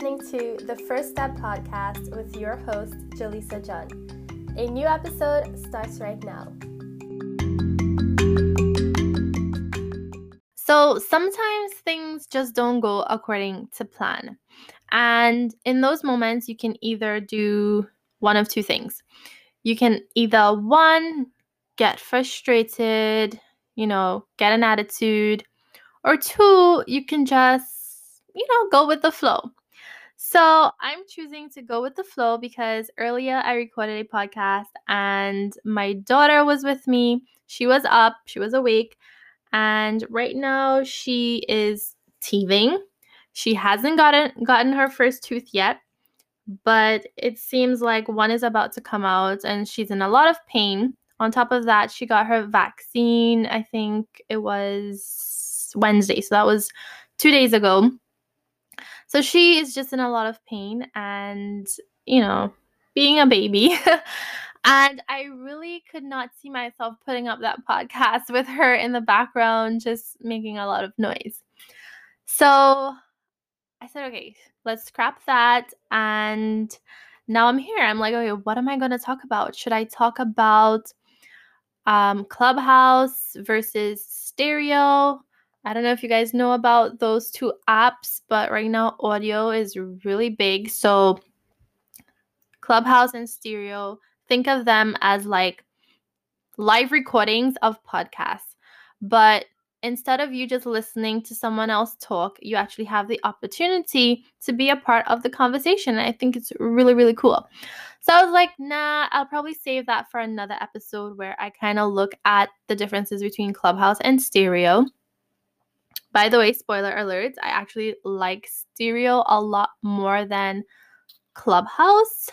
listening to the First Step podcast with your host, Jhalisa John. A new episode starts right now. So sometimes things just don't go according to plan. And in those moments, you can either do one of two things. You can either one, get frustrated, you know, get an attitude, or two, you can just you know, go with the flow. So I'm choosing to go with the flow because earlier I recorded a podcast and my daughter was with me. She was up, she was awake, and right now she is teething. She hasn't gotten gotten her first tooth yet, but it seems like one is about to come out and she's in a lot of pain. On top of that, she got her vaccine, I think it was Wednesday. So that was 2 days ago. So she is just in a lot of pain and, you know, being a baby. and I really could not see myself putting up that podcast with her in the background, just making a lot of noise. So I said, okay, let's scrap that. And now I'm here. I'm like, okay, what am I going to talk about? Should I talk about um, Clubhouse versus stereo? I don't know if you guys know about those two apps, but right now audio is really big. So, Clubhouse and Stereo, think of them as like live recordings of podcasts. But instead of you just listening to someone else talk, you actually have the opportunity to be a part of the conversation. I think it's really, really cool. So I was like, nah, I'll probably save that for another episode where I kind of look at the differences between Clubhouse and Stereo. By the way, spoiler alerts, I actually like Stereo a lot more than Clubhouse.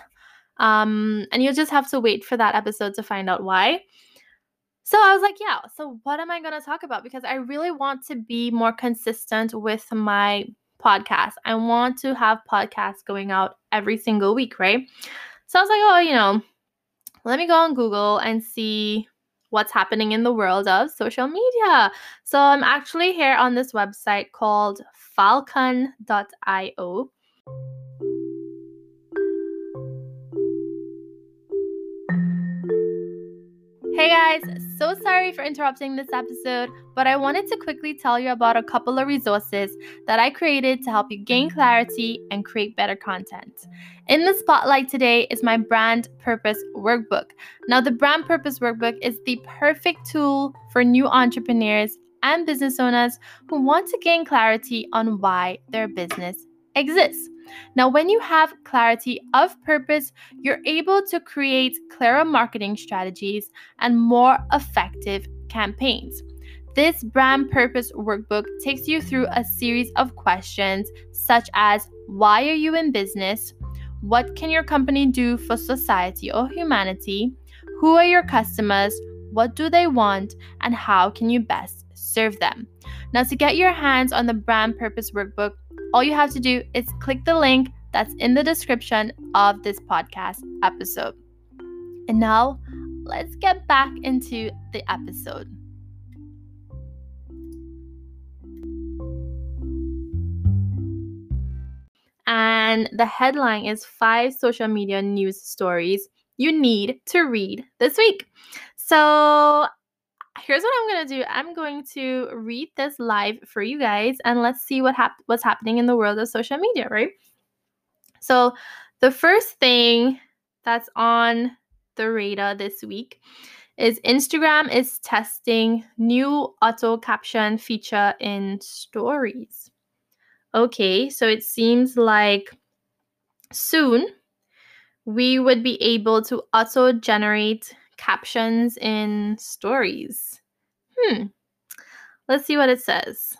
Um, and you'll just have to wait for that episode to find out why. So I was like, yeah, so what am I going to talk about? Because I really want to be more consistent with my podcast. I want to have podcasts going out every single week, right? So I was like, oh, you know, let me go on Google and see what's happening in the world of social media. So I'm actually here on this website called falcon.io. Hey guys, so sorry for interrupting this episode, but I wanted to quickly tell you about a couple of resources that I created to help you gain clarity and create better content. In the spotlight today is my brand purpose workbook. Now, the brand purpose workbook is the perfect tool for new entrepreneurs and business owners who want to gain clarity on why their business exists. Now, when you have clarity of purpose, you're able to create clearer marketing strategies and more effective campaigns. This brand purpose workbook takes you through a series of questions such as why are you in business? What can your company do for society or humanity? Who are your customers? What do they want? And how can you best serve them? Now, to get your hands on the brand purpose workbook, all you have to do is click the link that's in the description of this podcast episode. And now, let's get back into the episode. And the headline is five social media news stories you need to read this week. So here's what I'm to do. I'm going to read this live for you guys and let's see what hap- what's happening in the world of social media, right? So, the first thing that's on the radar this week is Instagram is testing new auto caption feature in stories. Okay, so it seems like soon we would be able to auto generate captions in stories. Hmm. Let's see what it says.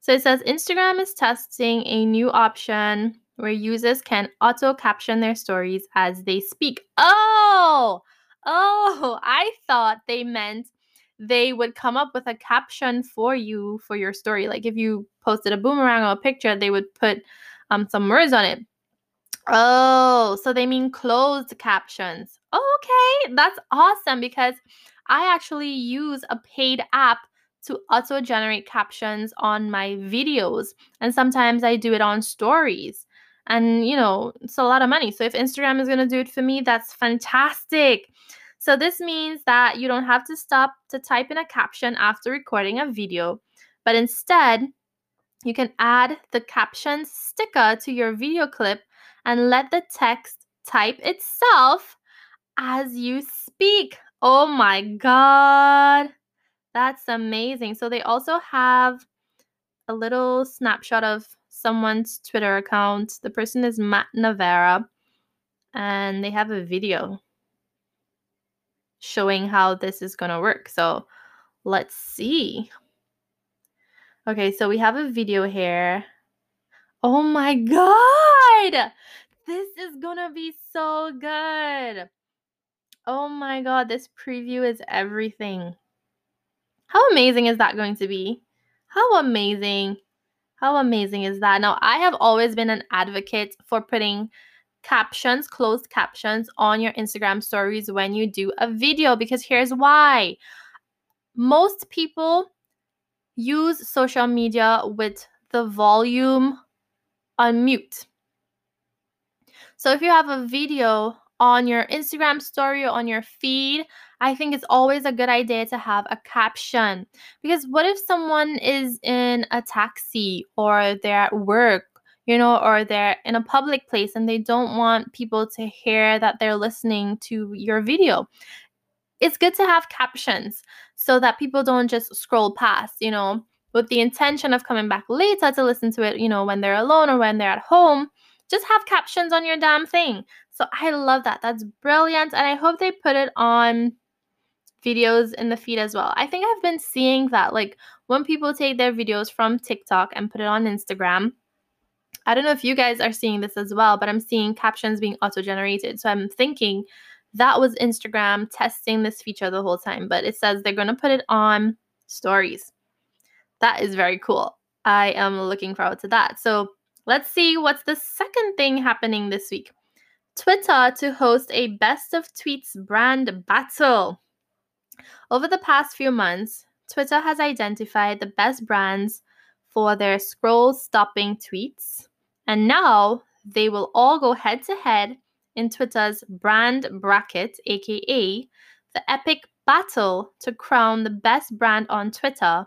So it says Instagram is testing a new option where users can auto caption their stories as they speak. Oh, oh, I thought they meant they would come up with a caption for you for your story. Like if you posted a boomerang or a picture, they would put um, some words on it. Oh, so they mean closed captions. Okay, that's awesome because I actually use a paid app to auto generate captions on my videos. And sometimes I do it on stories. And, you know, it's a lot of money. So if Instagram is going to do it for me, that's fantastic. So this means that you don't have to stop to type in a caption after recording a video, but instead, you can add the caption sticker to your video clip and let the text type itself as you speak. Oh my God. That's amazing. So they also have a little snapshot of someone's Twitter account. The person is Matt Navarra, and they have a video showing how this is going to work. So let's see. Okay, so we have a video here. Oh my God! This is going to be so good. Oh my God, this preview is everything. How amazing is that going to be? How amazing. How amazing is that? Now, I have always been an advocate for putting captions, closed captions on your Instagram stories when you do a video because here's why. Most people use social media with the volume on mute. So if you have a video on your Instagram story or on your feed, I think it's always a good idea to have a caption. Because what if someone is in a taxi or they're at work, you know, or they're in a public place and they don't want people to hear that they're listening to your video? It's good to have captions so that people don't just scroll past, you know, with the intention of coming back later to listen to it, you know, when they're alone or when they're at home. Just have captions on your damn thing. So I love that. That's brilliant. And I hope they put it on videos in the feed as well. I think I've been seeing that like when people take their videos from TikTok and put it on Instagram. I don't know if you guys are seeing this as well, but I'm seeing captions being auto generated. So I'm thinking that was Instagram testing this feature the whole time, but it says they're going to put it on stories. That is very cool. I am looking forward to that. So let's see what's the second thing happening this week. Twitter to host a best of tweets brand battle. Over the past few months, Twitter has identified the best brands for their scroll stopping tweets, and now they will all go head to head in Twitter's brand bracket, aka the epic battle to crown the best brand on Twitter,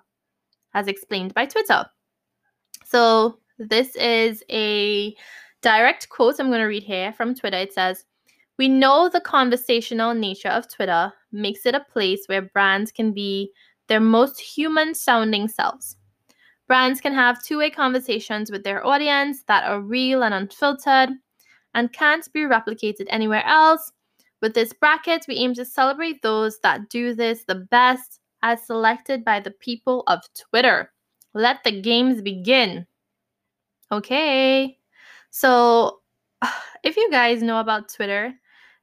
as explained by Twitter. So, this is a direct quote I'm going to read here from Twitter. It says, we know the conversational nature of Twitter makes it a place where brands can be their most human sounding selves. Brands can have two way conversations with their audience that are real and unfiltered and can't be replicated anywhere else. With this bracket, we aim to celebrate those that do this the best as selected by the people of Twitter. Let the games begin. Okay. So, if you guys know about Twitter,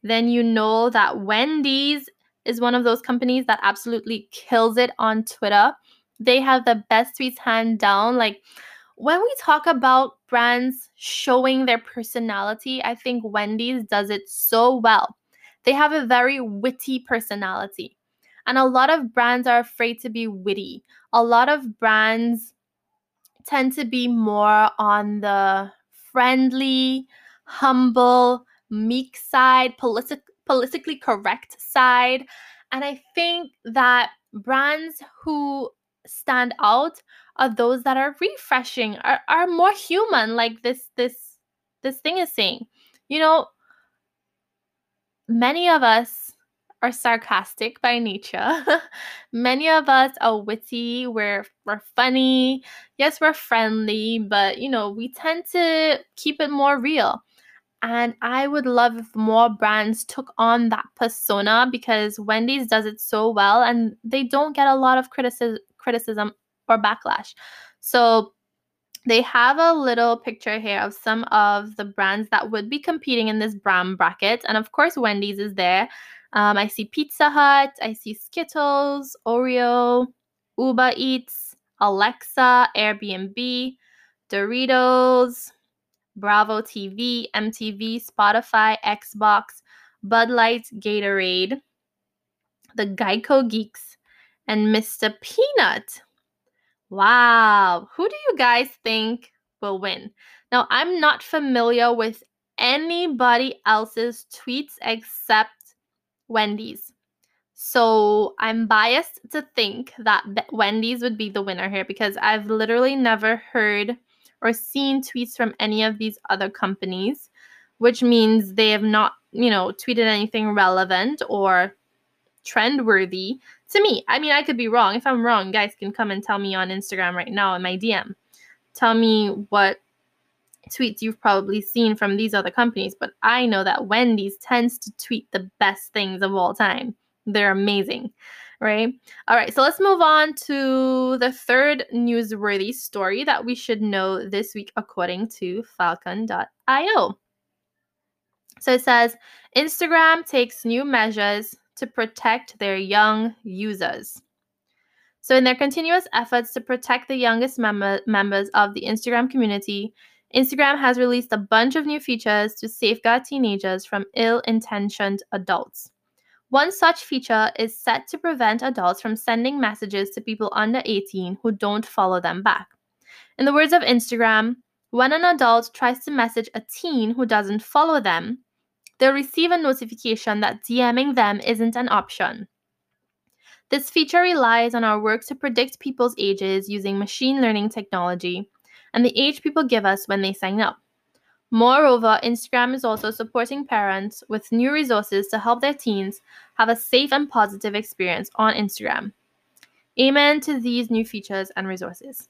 then you know that Wendy's is one of those companies that absolutely kills it on Twitter. They have the best tweets hand down. Like when we talk about brands showing their personality, I think Wendy's does it so well. They have a very witty personality. And a lot of brands are afraid to be witty. A lot of brands tend to be more on the friendly, humble, meek side, politi- politically correct side. And I think that brands who stand out are those that are refreshing, are, are more human, like this this this thing is saying. You know, many of us are sarcastic by nature. many of us are witty, we're we're funny. Yes, we're friendly, but you know, we tend to keep it more real. And I would love if more brands took on that persona because Wendy's does it so well and they don't get a lot of criticism criticism or backlash. So they have a little picture here of some of the brands that would be competing in this brand bracket. And of course, Wendy's is there. Um, I see Pizza Hut, I see Skittles, Oreo, Uber Eats, Alexa, Airbnb, Doritos, Bravo TV, MTV, Spotify, Xbox, Bud Light, Gatorade, the Geico Geeks, and Mr. Peanut. Wow. Who do you guys think will win. Now, I'm not familiar with anybody else's tweets except Wendy's. So I'm biased to think that Wendy's would be the winner here because I've literally never heard or seen tweets from any of these other companies, which means they have not, you know, tweeted anything relevant or trend worthy to me. I mean, I could be wrong. If I'm wrong, guys can come and tell me on Instagram right now in my DM. Tell me what tweets you've probably seen from these other companies, but I know that Wendy's tends to tweet the best things of all time. They're amazing, right? All right, so let's move on to the third newsworthy story that we should know this week according to falcon.io. So it says Instagram takes new measures to protect their young users. So, in their continuous efforts to protect the youngest mem- members of the Instagram community, Instagram has released a bunch of new features to safeguard teenagers from ill intentioned adults. One such feature is set to prevent adults from sending messages to people under 18 who don't follow them back. In the words of Instagram, when an adult tries to message a teen who doesn't follow them, they'll receive a notification that DMing them isn't an option. This feature relies on our work to predict people's ages using machine learning technology and the age people give us when they sign up. Moreover, Instagram is also supporting parents with new resources to help their teens have a safe and positive experience on Instagram. Amen to these new features and resources.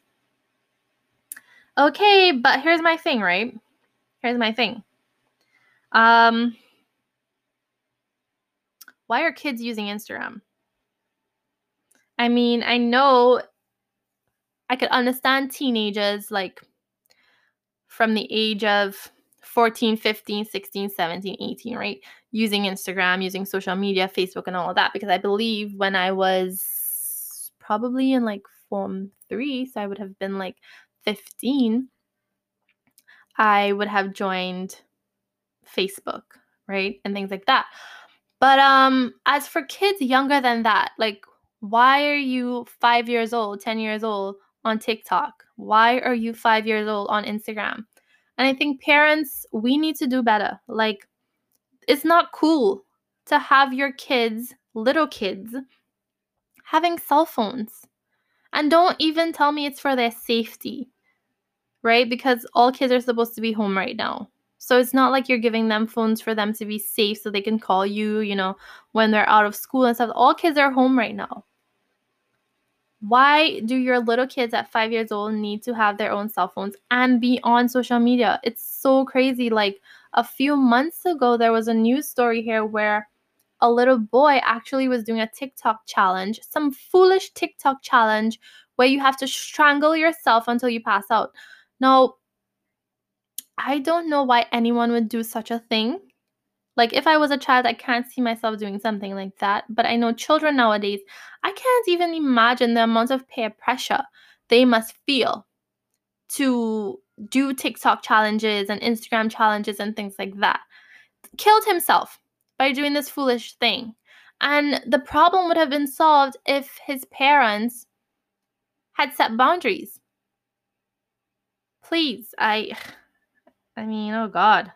Okay, but here's my thing, right? Here's my thing. Um, why are kids using Instagram? I mean, I know I could understand teenagers like from the age of 14, 15, 16, 17, 18, right? Using Instagram, using social media, Facebook, and all of that. Because I believe when I was probably in like Form 3, so I would have been like 15, I would have joined Facebook, right? And things like that. But um as for kids younger than that, like why are you 5 years old, 10 years old on TikTok? Why are you 5 years old on Instagram? And I think parents, we need to do better. Like it's not cool to have your kids, little kids, having cell phones. And don't even tell me it's for their safety, right? Because all kids are supposed to be home right now. So it's not like you're giving them phones for them to be safe so they can call you, you know, when they're out of school and stuff. All kids are home right now. Why do your little kids at five years old need to have their own cell phones and be on social media? It's so crazy. Like a few months ago, there was a news story here where a little boy actually was doing a TikTok challenge, some foolish TikTok challenge where you have to strangle yourself until you pass out. Now, I don't know why anyone would do such a thing. Like, if I was a child, I can't see myself doing something like that. But I know children nowadays, I can't even imagine the amount of peer pressure they must feel to do TikTok challenges and Instagram challenges and things like that. Killed himself by doing this foolish thing. And the problem would have been solved if his parents had set boundaries. Please, I I mean, oh God.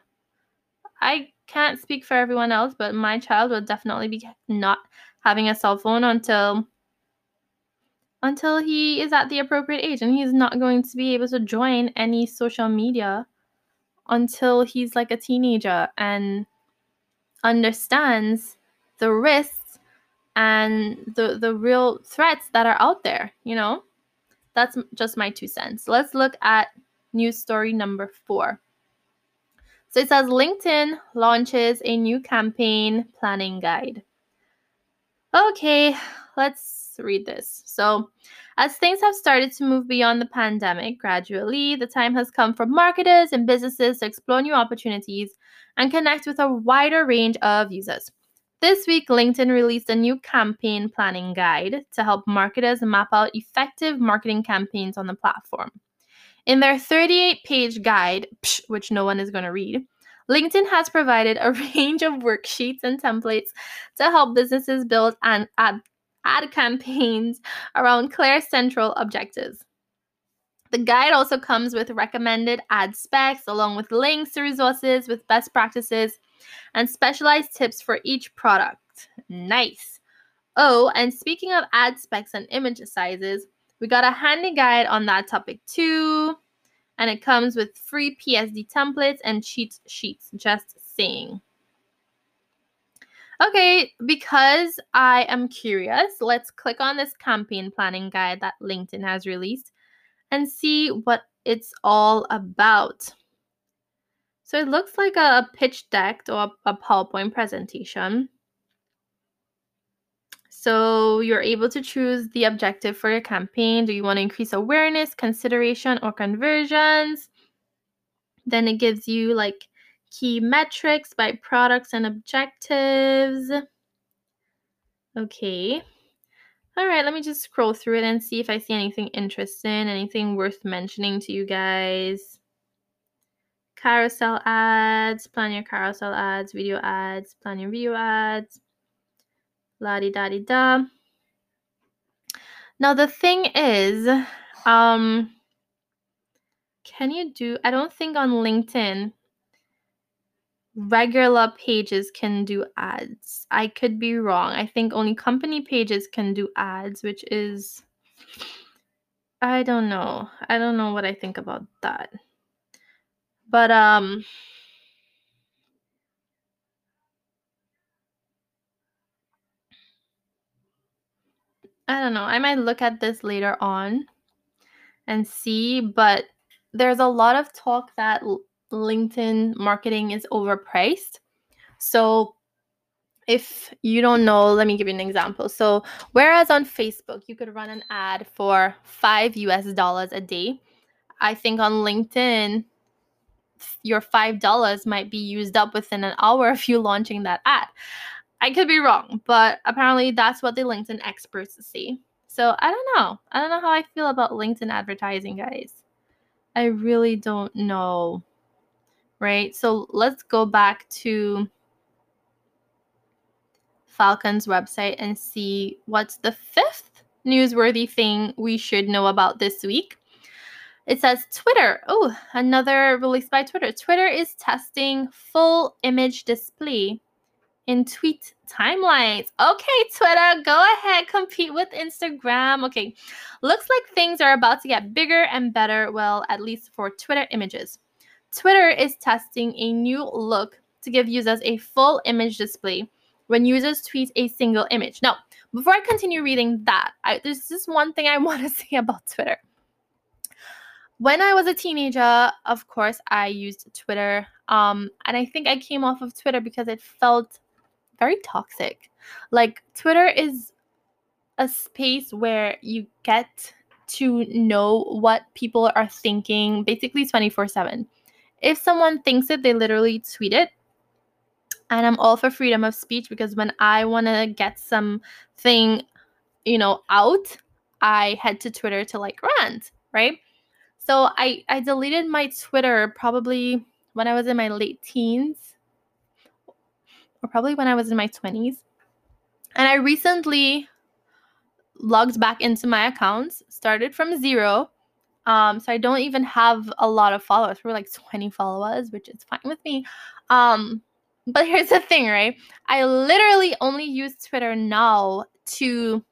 I can't speak for everyone else, but my child will definitely be not having a cell phone until until he is at the appropriate age and he's not going to be able to join any social media until he's like a teenager and understands the risks and the the real threats that are out there, you know? That's just my two cents. Let's look at news story number 4. So it says LinkedIn launches a new campaign planning guide. Okay, let's read this. So, as things have started to move beyond the pandemic gradually, the time has come for marketers and businesses to explore new opportunities and connect with a wider range of users. This week, LinkedIn released a new campaign planning guide to help marketers map out effective marketing campaigns on the platform. In their 38 page guide, which no one is going to read, LinkedIn has provided a range of worksheets and templates to help businesses build and ad, ad campaigns around clear central objectives. The guide also comes with recommended ad specs along with links to resources with best practices and specialized tips for each product. Nice. Oh, and speaking of ad specs and image sizes, we got a handy guide on that topic too. And it comes with free PSD templates and cheat sheets, just saying. Okay, because I am curious, let's click on this campaign planning guide that LinkedIn has released and see what it's all about. So it looks like a pitch deck or a PowerPoint presentation. So you're able to choose the objective for your campaign. Do you want to increase awareness, consideration, or conversions? Then it gives you like key metrics by products and objectives. Okay. All right, let me just scroll through it and see if I see anything interesting, anything worth mentioning to you guys. Carousel ads, plan your carousel ads, video ads, plan your video ads. La di da di da. Now the thing is, um, can you do? I don't think on LinkedIn regular pages can do ads. I could be wrong. I think only company pages can do ads, which is I don't know. I don't know what I think about that. But um I don't know. I might look at this later on and see, but there's a lot of talk that LinkedIn marketing is overpriced. So if you don't know, let me give you an example. So, whereas on Facebook, you could run an ad for five US dollars a day, I think on LinkedIn, your five dollars might be used up within an hour of you launching that ad. I could be wrong, but apparently that's what the LinkedIn experts see. So, I don't know. I don't know how I feel about LinkedIn advertising, guys. I really don't know right? So let's go back to Falcon's website and see what's the fifth newsworthy thing we should know about this week. It says Twitter. Oh, another release by Twitter. Twitter is testing full image display in tweet timelines. Okay, Twitter, go ahead, compete with Instagram. Okay, looks like things are about to get bigger and better, well, at least for Twitter images. Twitter is testing a new look to give users a full image display when users tweet a single image. Now, before I continue reading that, I, there's just one thing I want to say about Twitter. When I was a teenager, of course, I used Twitter. Um, and I think I came off of Twitter because it felt very toxic. Like, Twitter is a space where you get to know what people are thinking basically 24 7 if someone thinks it, they literally tweet it. And I'm all for freedom of speech because when I want to get something, you know, out, I head to Twitter to like rant, right? So I I deleted my Twitter probably when I was in my late teens or probably when I was in my 20s. And I recently logged back into my accounts, started from zero, um, so I don't even have a lot of followers. We're like 20 followers, which is fine with me. Um, but here's the thing, right? I literally only use Twitter now to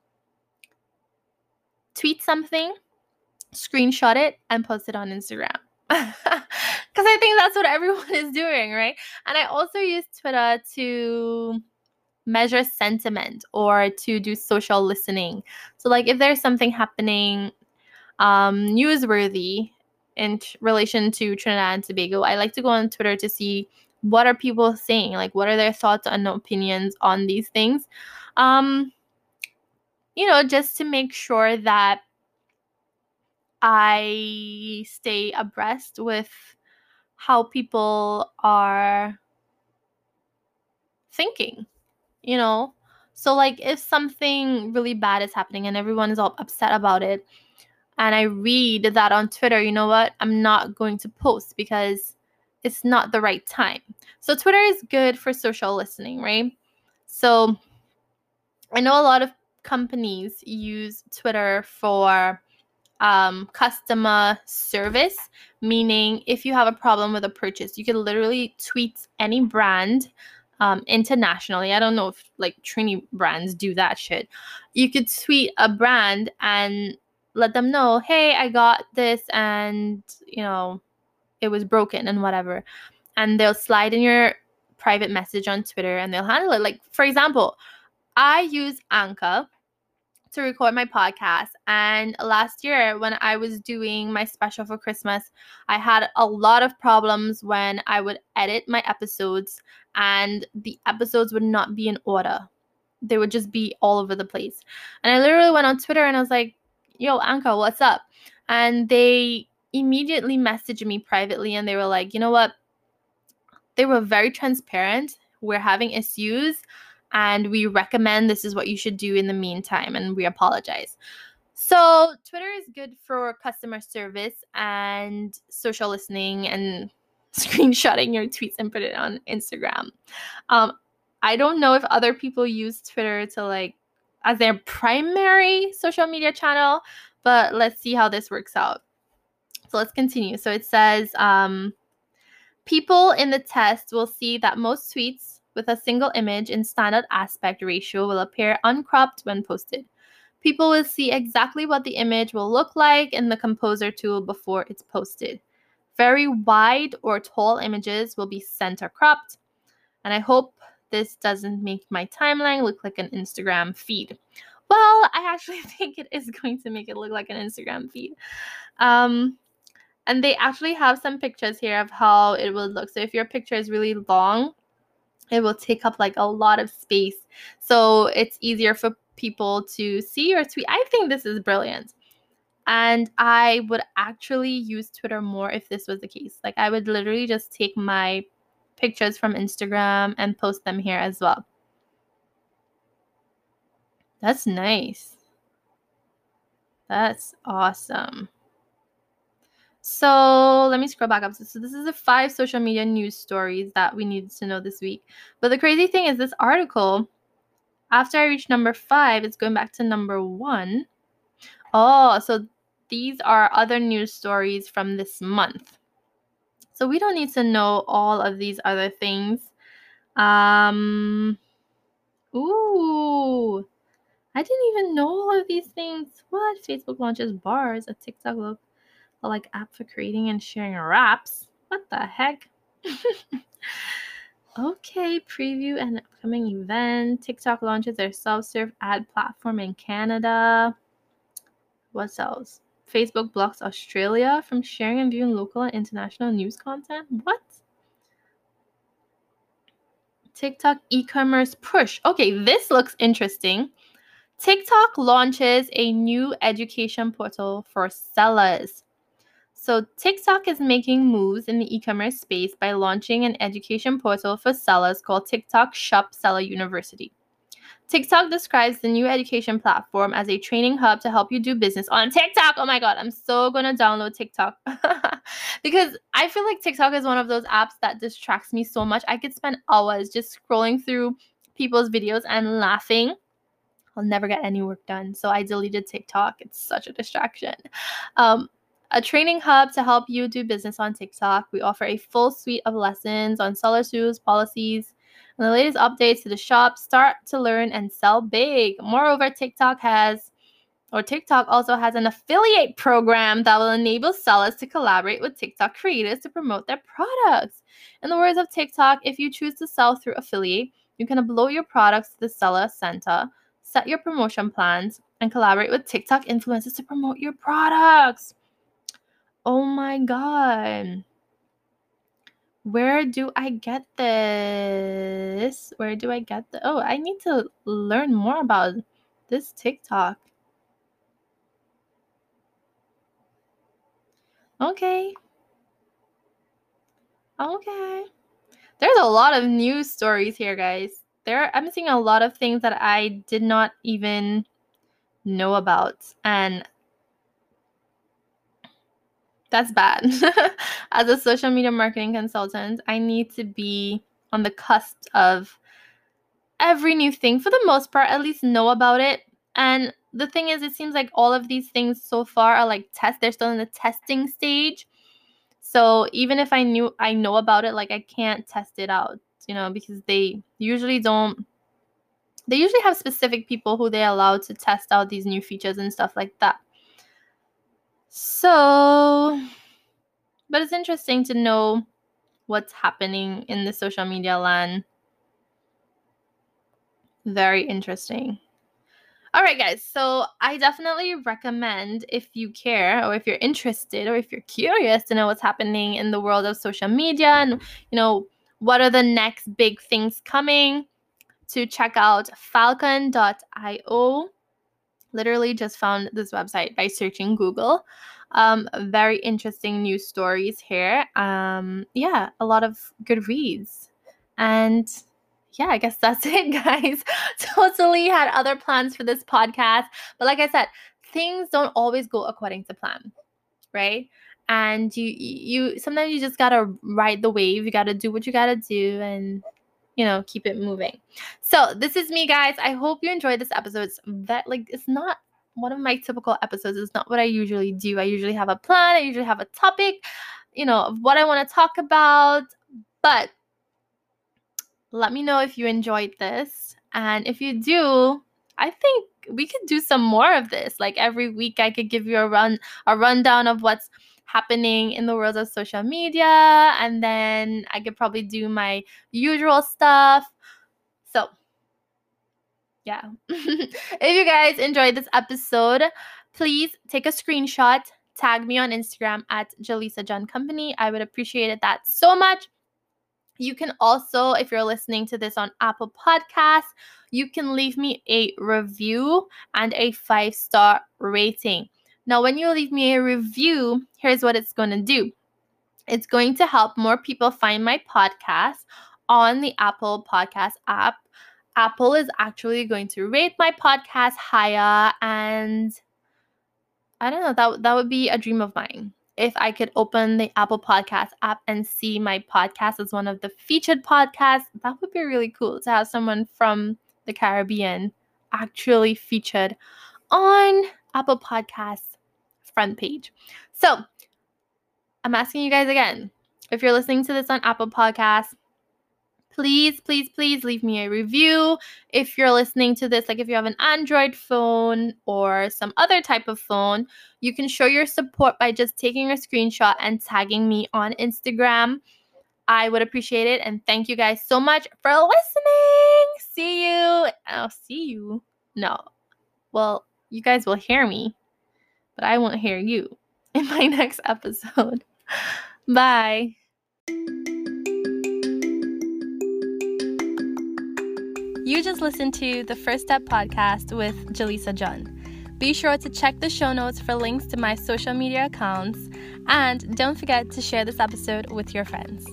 tweet something, screenshot it, and post it on Instagram. Because I think that's what everyone is doing, right? And I also use Twitter to measure sentiment or to do social listening. So, like, if there's something happening um, newsworthy in t- relation to Trinidad and Tobago, I like to go on Twitter to see what are people saying, like what are their thoughts and opinions on these things. Um, you know, just to make sure that I stay abreast with how people are thinking, you know. So like if something really bad is happening and everyone is all upset about it, and I read that on Twitter, you know what? I'm not going to post because it's not the right time. So Twitter is good for social listening, right? So I know a lot of companies use Twitter for um, customer service, meaning if you have a problem with a purchase, you can literally tweet any brand um, internationally. I don't know if like Trini brands do that shit. You could tweet a brand and let them know, hey, I got this and, you know, it was broken and whatever. And they'll slide in your private message on Twitter and they'll handle it. Like, for example, I use Anchor to record my podcast. And last year, when I was doing my special for Christmas, I had a lot of problems when I would edit my episodes and the episodes would not be in order. They would just be all over the place. And I literally went on Twitter and I was like, yo, Anchor, what's up? And they immediately messaged me privately and they were like, you know what? They were very transparent. We're having issues and we recommend this is what you should do in the meantime and we apologize. So, Twitter is good for customer service and social listening and screenshotting your tweets and put it on Instagram. Um, I don't know if other people use Twitter to like as their primary social media channel, but let's see how this works out. So let's continue. So it says um, people in the test will see that most tweets with a single image in standard aspect ratio will appear uncropped when posted. People will see exactly what the image will look like in the composer tool before it's posted. Very wide or tall images will be center cropped. And I hope this doesn't make my timeline look like an Instagram feed. Well, I actually think it is going to make it look like an Instagram feed. Um, and they actually have some pictures here of how it will look. So if your picture is really long, it will take up like a lot of space. So it's easier for people to see your tweet. I think this is brilliant. And I would actually use Twitter more if this was the case. Like I would literally just take my pictures from Instagram and post them here as well. That's nice. That's awesome. So let me scroll back up. So this is the five social media news stories that we needed to know this week. But the crazy thing is this article, after I reach number five, it's going back to number one. Oh, so these are other news stories from this month. So we don't need to know all of these other things. Um, ooh, I didn't even know all of these things. What? Facebook launches bars, a TikTok look like app for creating and sharing raps. What the heck? okay, preview an upcoming event. TikTok launches their self-serve ad platform in Canada. What else? Facebook blocks Australia from sharing and viewing local and international news content. What? TikTok e commerce push. Okay, this looks interesting. TikTok launches a new education portal for sellers. So, TikTok is making moves in the e commerce space by launching an education portal for sellers called TikTok Shop Seller University. TikTok describes the new education platform as a training hub to help you do business on TikTok. Oh my God, I'm so gonna download TikTok because I feel like TikTok is one of those apps that distracts me so much. I could spend hours just scrolling through people's videos and laughing. I'll never get any work done. So I deleted TikTok. It's such a distraction. Um, a training hub to help you do business on TikTok. We offer a full suite of lessons on seller tools, policies, and the latest updates to the shop. Start to learn and sell big. Moreover, TikTok has or TikTok also has an affiliate program that will enable sellers to collaborate with TikTok creators to promote their products. In the words of TikTok, if you choose to sell through affiliate, you can upload your products to the seller center, set your promotion plans, and collaborate with TikTok influencers to promote your products. Oh my god. Where do I get this? Where do I get the Oh, I need to learn more about this TikTok. Okay. Okay. There's a lot of news stories here, guys. There I'm seeing a lot of things that I did not even know about and that's bad. As a social media marketing consultant, I need to be on the cusp of every new thing for the most part, at least know about it. And the thing is, it seems like all of these things so far are like test. They're still in the testing stage. So even if I knew I know about it, like I can't test it out, you know, because they usually don't. They usually have specific people who they allow to test out these new features and stuff like that. So, but it's interesting to know what's happening in the social media land. Very interesting. All right, guys. So I definitely recommend if you care or if you're interested or if you're curious to know what's happening in the world of social media and, you know, what are the next big things coming to check out falcon.io. Literally just found this website by searching Google. Um, very interesting news stories here. Um, yeah, a lot of good reads. And yeah, I guess that's it, guys. totally had other plans for this podcast. But like I said, things don't always go according to plan, right? And you you sometimes you just gotta ride the wave. You gotta do what you gotta do and you know keep it moving. So this is me, guys. I hope you enjoyed this episode. It's that like it's not one of my typical episodes. It's not what I usually do. I usually have a plan. I usually have a topic, you know, of what I want to talk about. But let me know if you enjoyed this. And if you do, I think we could do some more of this. Like every week I could give you a run a rundown of what's happening in the world of social media and then I could probably do my usual stuff. So, yeah. if you guys enjoyed this episode, please take a screenshot, tag me on Instagram at Jhalisa John Company. I would appreciate it that so much. You can also, if you're listening to this on Apple Podcasts, you can leave me a review and a five star rating. Now, when you leave me a review, here's what it's going to do. It's going to help more people find my podcast on the Apple Podcast app. Apple is actually going to rate my podcast higher, and I don't know, that, that would be a dream of mine. If I could open the Apple Podcast app and see my podcast as one of the featured podcasts, that would be really cool to have someone from the Caribbean actually featured on Apple Podcasts front page. So I'm asking you guys again if you're listening to this on Apple Podcasts, please, please, please leave me a review. If you're listening to this, like if you have an Android phone or some other type of phone, you can show your support by just taking a screenshot and tagging me on Instagram. I would appreciate it. And thank you guys so much for listening. See you. I'll see you. No. Well, you guys will hear me, but I won't hear you in my next episode. Bye. You just listened to the First Step podcast with Jhalisa John. Be sure to check the show notes for links to my social media accounts and don't forget to share this episode with your friends.